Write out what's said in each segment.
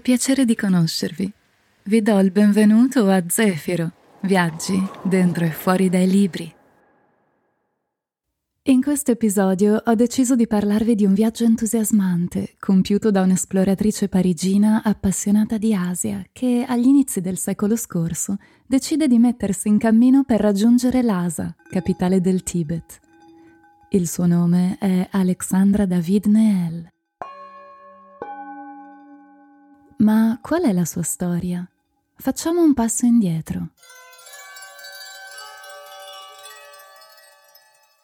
piacere di conoscervi. Vi do il benvenuto a Zefiro, viaggi dentro e fuori dai libri. In questo episodio ho deciso di parlarvi di un viaggio entusiasmante, compiuto da un'esploratrice parigina appassionata di Asia, che agli inizi del secolo scorso decide di mettersi in cammino per raggiungere Lhasa, capitale del Tibet. Il suo nome è Alexandra David Neel. Ma qual è la sua storia? Facciamo un passo indietro.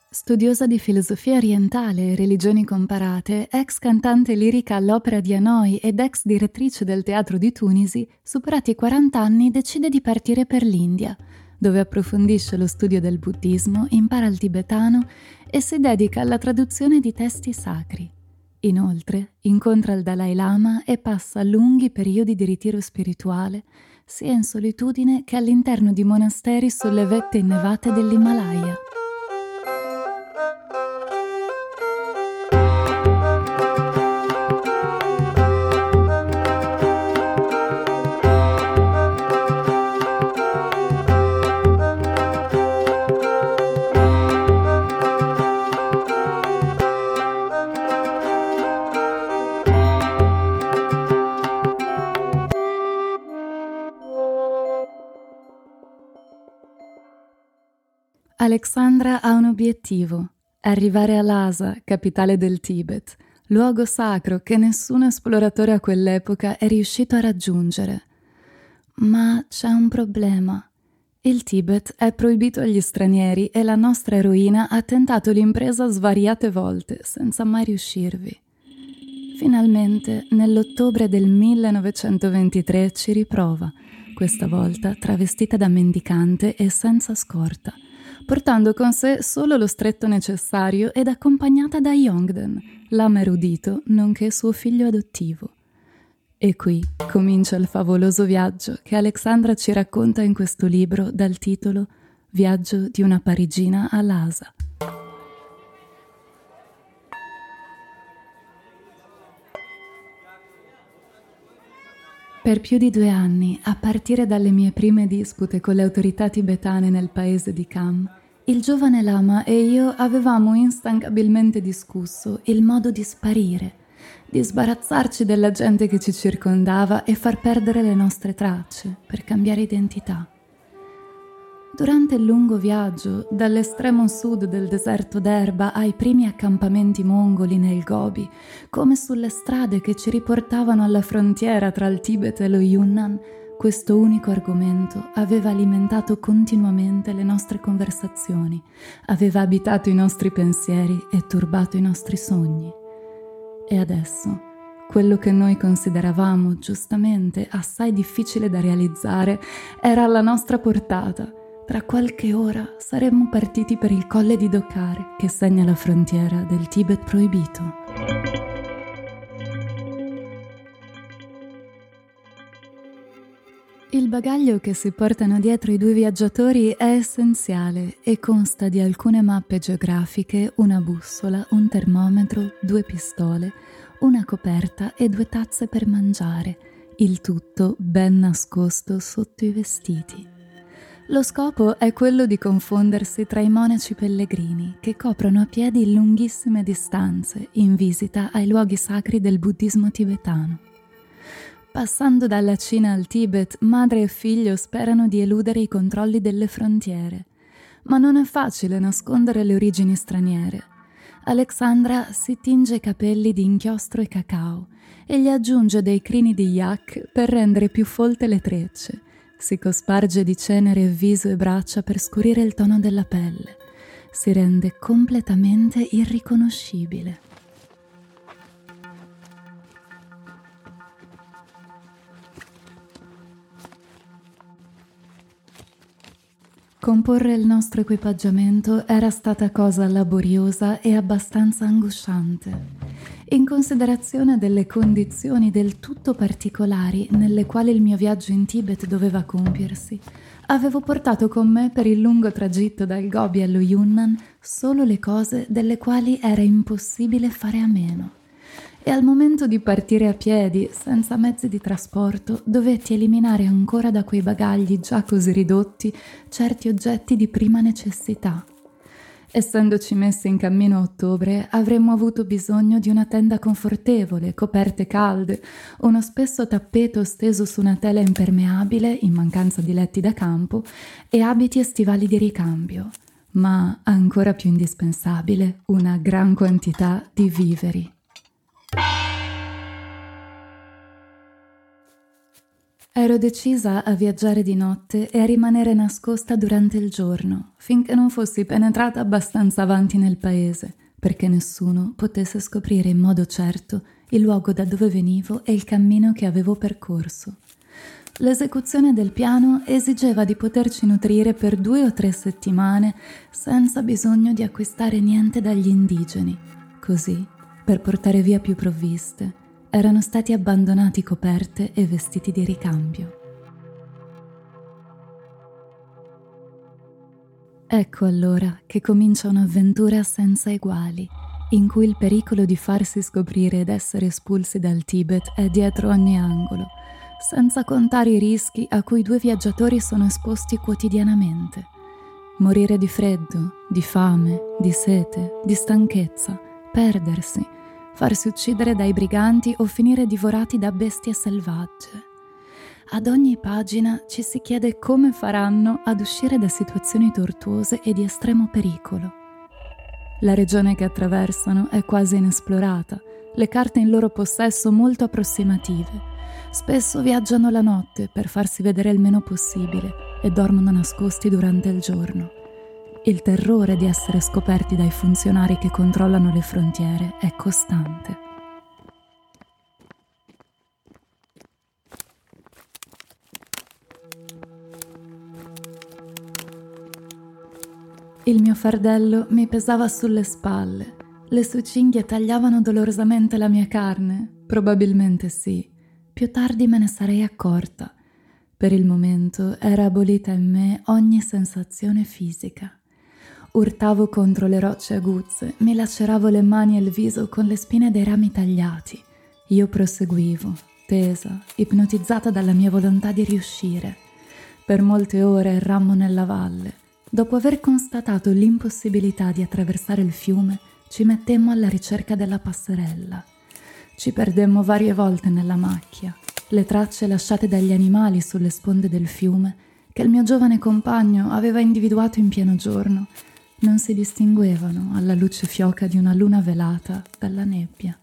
Studiosa di filosofia orientale e religioni comparate, ex cantante lirica all'Opera di Hanoi ed ex direttrice del teatro di Tunisi, superati i 40 anni decide di partire per l'India, dove approfondisce lo studio del buddismo, impara il tibetano e si dedica alla traduzione di testi sacri. Inoltre, incontra il Dalai Lama e passa lunghi periodi di ritiro spirituale, sia in solitudine che all'interno di monasteri sulle vette innevate dell'Himalaya. Alexandra ha un obiettivo, arrivare a Lhasa, capitale del Tibet, luogo sacro che nessun esploratore a quell'epoca è riuscito a raggiungere. Ma c'è un problema. Il Tibet è proibito agli stranieri e la nostra eroina ha tentato l'impresa svariate volte senza mai riuscirvi. Finalmente, nell'ottobre del 1923 ci riprova, questa volta travestita da mendicante e senza scorta portando con sé solo lo stretto necessario ed accompagnata da Yongden, l'ama erudito, nonché suo figlio adottivo. E qui comincia il favoloso viaggio che Alexandra ci racconta in questo libro dal titolo Viaggio di una parigina a Per più di due anni, a partire dalle mie prime dispute con le autorità tibetane nel paese di Kham, il giovane lama e io avevamo instancabilmente discusso il modo di sparire, di sbarazzarci della gente che ci circondava e far perdere le nostre tracce per cambiare identità. Durante il lungo viaggio dall'estremo sud del deserto d'erba ai primi accampamenti mongoli nel Gobi, come sulle strade che ci riportavano alla frontiera tra il Tibet e lo Yunnan, questo unico argomento aveva alimentato continuamente le nostre conversazioni, aveva abitato i nostri pensieri e turbato i nostri sogni. E adesso, quello che noi consideravamo giustamente assai difficile da realizzare era alla nostra portata. Tra qualche ora saremmo partiti per il colle di Dokar, che segna la frontiera del Tibet proibito. Il bagaglio che si portano dietro i due viaggiatori è essenziale e consta di alcune mappe geografiche, una bussola, un termometro, due pistole, una coperta e due tazze per mangiare, il tutto ben nascosto sotto i vestiti. Lo scopo è quello di confondersi tra i monaci pellegrini che coprono a piedi lunghissime distanze in visita ai luoghi sacri del buddismo tibetano. Passando dalla Cina al Tibet, madre e figlio sperano di eludere i controlli delle frontiere. Ma non è facile nascondere le origini straniere. Alexandra si tinge i capelli di inchiostro e cacao e gli aggiunge dei crini di yak per rendere più folte le trecce. Si cosparge di cenere viso e braccia per scurire il tono della pelle. Si rende completamente irriconoscibile. Comporre il nostro equipaggiamento era stata cosa laboriosa e abbastanza angosciante, in considerazione delle condizioni del tutto particolari nelle quali il mio viaggio in Tibet doveva compiersi. Avevo portato con me per il lungo tragitto dal Gobi allo Yunnan solo le cose delle quali era impossibile fare a meno e al momento di partire a piedi, senza mezzi di trasporto, dovetti eliminare ancora da quei bagagli già così ridotti certi oggetti di prima necessità. Essendoci messi in cammino a ottobre, avremmo avuto bisogno di una tenda confortevole, coperte calde, uno spesso tappeto steso su una tela impermeabile, in mancanza di letti da campo, e abiti e stivali di ricambio. Ma ancora più indispensabile, una gran quantità di viveri. Ero decisa a viaggiare di notte e a rimanere nascosta durante il giorno, finché non fossi penetrata abbastanza avanti nel paese, perché nessuno potesse scoprire in modo certo il luogo da dove venivo e il cammino che avevo percorso. L'esecuzione del piano esigeva di poterci nutrire per due o tre settimane senza bisogno di acquistare niente dagli indigeni. Così, per portare via più provviste, erano stati abbandonati coperte e vestiti di ricambio. Ecco allora che comincia un'avventura senza eguali, in cui il pericolo di farsi scoprire ed essere espulsi dal Tibet è dietro ogni angolo, senza contare i rischi a cui due viaggiatori sono esposti quotidianamente. Morire di freddo, di fame, di sete, di stanchezza, perdersi, farsi uccidere dai briganti o finire divorati da bestie selvagge. Ad ogni pagina ci si chiede come faranno ad uscire da situazioni tortuose e di estremo pericolo. La regione che attraversano è quasi inesplorata, le carte in loro possesso molto approssimative. Spesso viaggiano la notte per farsi vedere il meno possibile e dormono nascosti durante il giorno. Il terrore di essere scoperti dai funzionari che controllano le frontiere è costante. Il mio fardello mi pesava sulle spalle. Le sue cinghie tagliavano dolorosamente la mia carne? Probabilmente sì. Più tardi me ne sarei accorta. Per il momento era abolita in me ogni sensazione fisica. Urtavo contro le rocce aguzze, mi laceravo le mani e il viso con le spine dei rami tagliati. Io proseguivo, tesa, ipnotizzata dalla mia volontà di riuscire. Per molte ore errammo nella valle. Dopo aver constatato l'impossibilità di attraversare il fiume, ci mettemmo alla ricerca della passerella. Ci perdemmo varie volte nella macchia, le tracce lasciate dagli animali sulle sponde del fiume che il mio giovane compagno aveva individuato in pieno giorno non si distinguevano alla luce fioca di una luna velata dalla nebbia.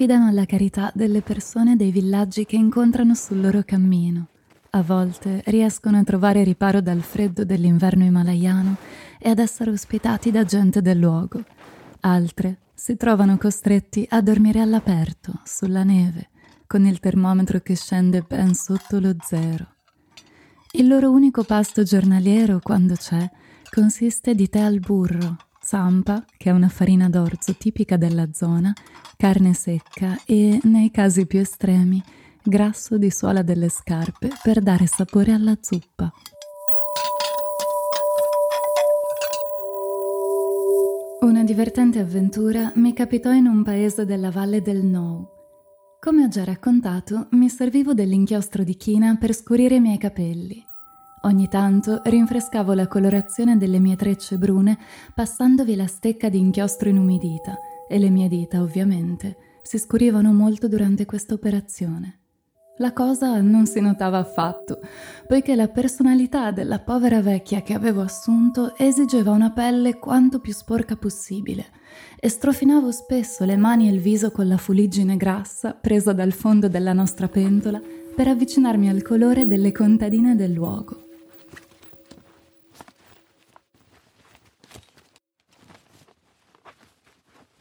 Affidano alla carità delle persone dei villaggi che incontrano sul loro cammino. A volte riescono a trovare riparo dal freddo dell'inverno himalayano e ad essere ospitati da gente del luogo. Altre si trovano costretti a dormire all'aperto, sulla neve, con il termometro che scende ben sotto lo zero. Il loro unico pasto giornaliero, quando c'è, consiste di tè al burro, zampa, che è una farina d'orzo tipica della zona, carne secca e, nei casi più estremi, grasso di suola delle scarpe per dare sapore alla zuppa. Una divertente avventura mi capitò in un paese della valle del Nou. Come ho già raccontato, mi servivo dell'inchiostro di china per scurire i miei capelli. Ogni tanto rinfrescavo la colorazione delle mie trecce brune passandovi la stecca di inchiostro inumidita e le mie dita, ovviamente, si scurivano molto durante questa operazione. La cosa non si notava affatto, poiché la personalità della povera vecchia che avevo assunto esigeva una pelle quanto più sporca possibile e strofinavo spesso le mani e il viso con la fuliggine grassa presa dal fondo della nostra pentola per avvicinarmi al colore delle contadine del luogo.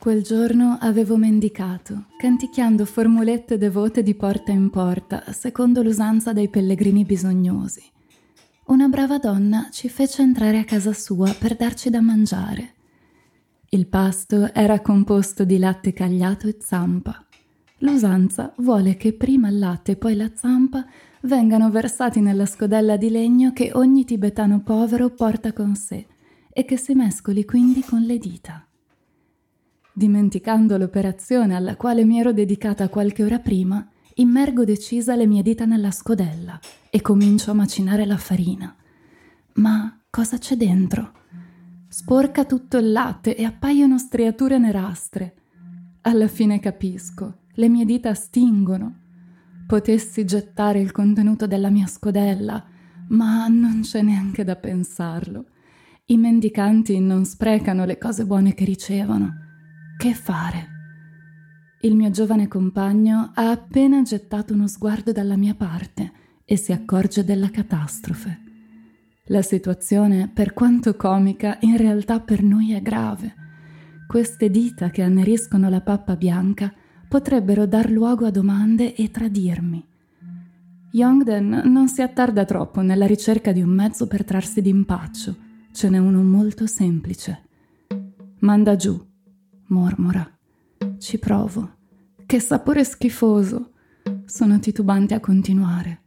Quel giorno avevo mendicato, canticchiando formulette devote di porta in porta, secondo l'usanza dei pellegrini bisognosi. Una brava donna ci fece entrare a casa sua per darci da mangiare. Il pasto era composto di latte cagliato e zampa. L'usanza vuole che prima il latte e poi la zampa vengano versati nella scodella di legno che ogni tibetano povero porta con sé e che si mescoli quindi con le dita. Dimenticando l'operazione alla quale mi ero dedicata qualche ora prima, immergo decisa le mie dita nella scodella e comincio a macinare la farina. Ma cosa c'è dentro? Sporca tutto il latte e appaiono striature nerastre. Alla fine capisco, le mie dita stingono. Potessi gettare il contenuto della mia scodella, ma non c'è neanche da pensarlo. I mendicanti non sprecano le cose buone che ricevono. Che fare? Il mio giovane compagno ha appena gettato uno sguardo dalla mia parte e si accorge della catastrofe. La situazione, per quanto comica, in realtà per noi è grave. Queste dita che anneriscono la pappa bianca potrebbero dar luogo a domande e tradirmi. Yongden non si attarda troppo nella ricerca di un mezzo per trarsi d'impaccio. Ce n'è uno molto semplice. Manda giù mormora. Ci provo. Che sapore schifoso. Sono titubante a continuare.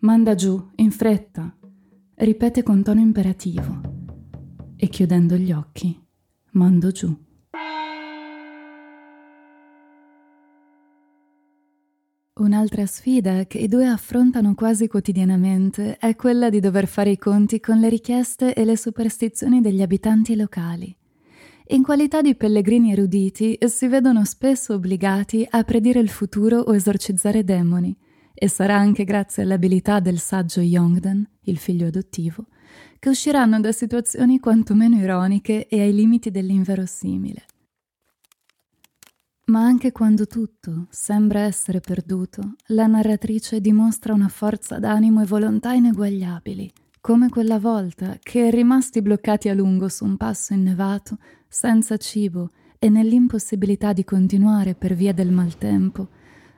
Manda giù, in fretta. Ripete con tono imperativo. E chiudendo gli occhi, mando giù. Un'altra sfida che i due affrontano quasi quotidianamente è quella di dover fare i conti con le richieste e le superstizioni degli abitanti locali in qualità di pellegrini eruditi si vedono spesso obbligati a predire il futuro o esorcizzare demoni, e sarà anche grazie all'abilità del saggio Yongden, il figlio adottivo, che usciranno da situazioni quantomeno ironiche e ai limiti dell'inverosimile. Ma anche quando tutto sembra essere perduto, la narratrice dimostra una forza d'animo e volontà ineguagliabili, come quella volta che, rimasti bloccati a lungo su un passo innevato, senza cibo e nell'impossibilità di continuare per via del maltempo,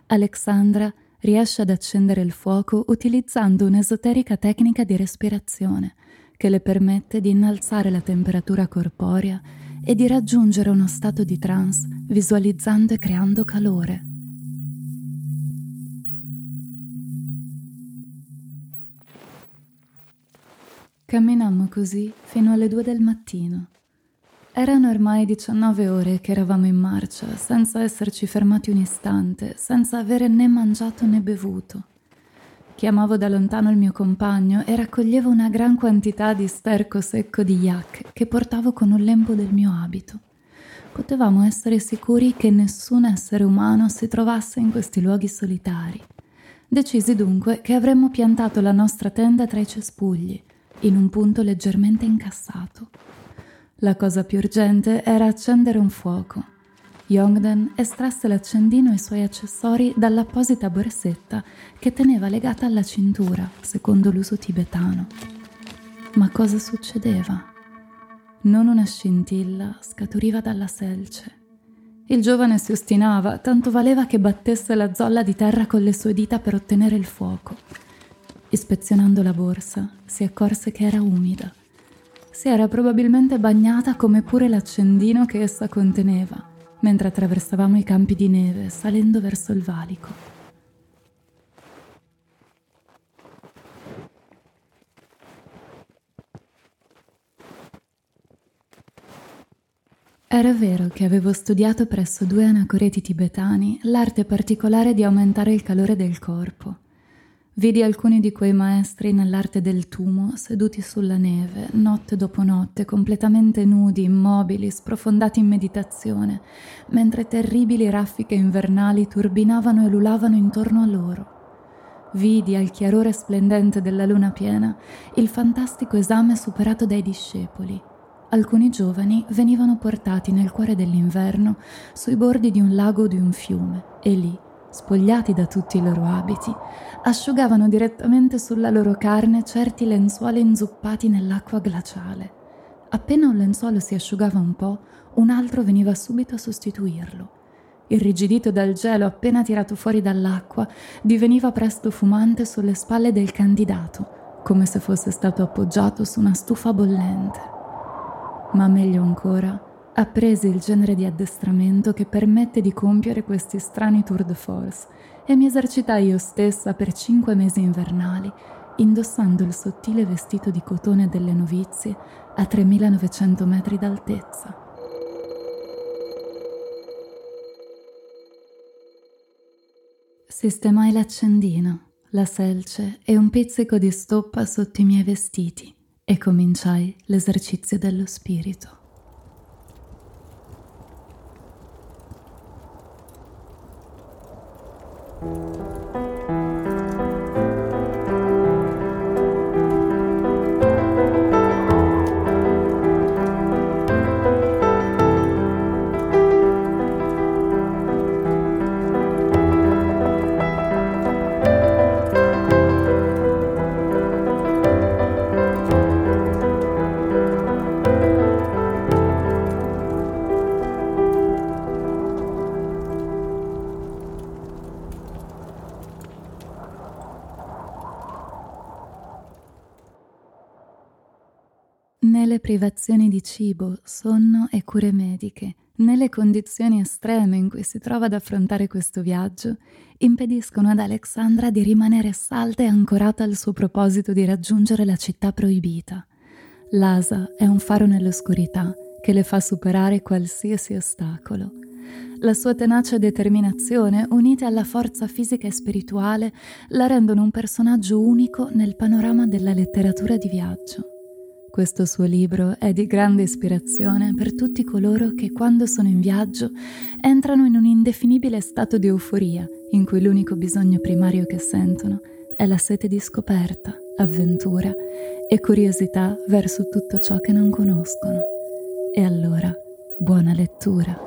Alexandra riesce ad accendere il fuoco utilizzando un'esoterica tecnica di respirazione che le permette di innalzare la temperatura corporea e di raggiungere uno stato di trance visualizzando e creando calore. Camminammo così fino alle due del mattino. Erano ormai 19 ore che eravamo in marcia, senza esserci fermati un istante, senza avere né mangiato né bevuto. Chiamavo da lontano il mio compagno e raccoglievo una gran quantità di sterco secco di yak che portavo con un lembo del mio abito. Potevamo essere sicuri che nessun essere umano si trovasse in questi luoghi solitari. Decisi dunque che avremmo piantato la nostra tenda tra i cespugli, in un punto leggermente incassato. La cosa più urgente era accendere un fuoco. Yongden estrasse l'accendino e i suoi accessori dall'apposita borsetta che teneva legata alla cintura, secondo l'uso tibetano. Ma cosa succedeva? Non una scintilla scaturiva dalla selce. Il giovane si ostinava, tanto valeva che battesse la zolla di terra con le sue dita per ottenere il fuoco. Ispezionando la borsa, si accorse che era umida. Si era probabilmente bagnata come pure l'accendino che essa conteneva, mentre attraversavamo i campi di neve salendo verso il valico. Era vero che avevo studiato presso due anacoreti tibetani l'arte particolare di aumentare il calore del corpo Vidi alcuni di quei maestri nell'arte del tumo seduti sulla neve, notte dopo notte, completamente nudi, immobili, sprofondati in meditazione, mentre terribili raffiche invernali turbinavano e lulavano intorno a loro. Vidi al chiarore splendente della luna piena il fantastico esame superato dai discepoli. Alcuni giovani venivano portati nel cuore dell'inverno sui bordi di un lago o di un fiume e lì spogliati da tutti i loro abiti, asciugavano direttamente sulla loro carne certi lenzuoli inzuppati nell'acqua glaciale. appena un lenzuolo si asciugava un po', un altro veniva subito a sostituirlo. Irrigidito dal gelo appena tirato fuori dall'acqua, diveniva presto fumante sulle spalle del candidato, come se fosse stato appoggiato su una stufa bollente. Ma meglio ancora, appresi il genere di addestramento che permette di compiere questi strani tour de force e mi esercitai io stessa per cinque mesi invernali, indossando il sottile vestito di cotone delle novizie a 3900 metri d'altezza. Sistemai l'accendino, la selce e un pizzico di stoppa sotto i miei vestiti e cominciai l'esercizio dello spirito. Né le privazioni di cibo, sonno e cure mediche, né le condizioni estreme in cui si trova ad affrontare questo viaggio impediscono ad Alexandra di rimanere salda e ancorata al suo proposito di raggiungere la città proibita. L'Asa è un faro nell'oscurità che le fa superare qualsiasi ostacolo. La sua tenace determinazione, unite alla forza fisica e spirituale, la rendono un personaggio unico nel panorama della letteratura di viaggio. Questo suo libro è di grande ispirazione per tutti coloro che quando sono in viaggio entrano in un indefinibile stato di euforia in cui l'unico bisogno primario che sentono è la sete di scoperta, avventura e curiosità verso tutto ciò che non conoscono. E allora, buona lettura.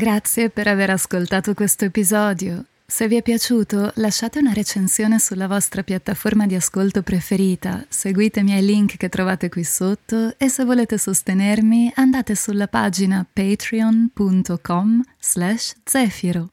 Grazie per aver ascoltato questo episodio. Se vi è piaciuto, lasciate una recensione sulla vostra piattaforma di ascolto preferita, seguitemi ai link che trovate qui sotto e se volete sostenermi andate sulla pagina patreon.com slash zefiro.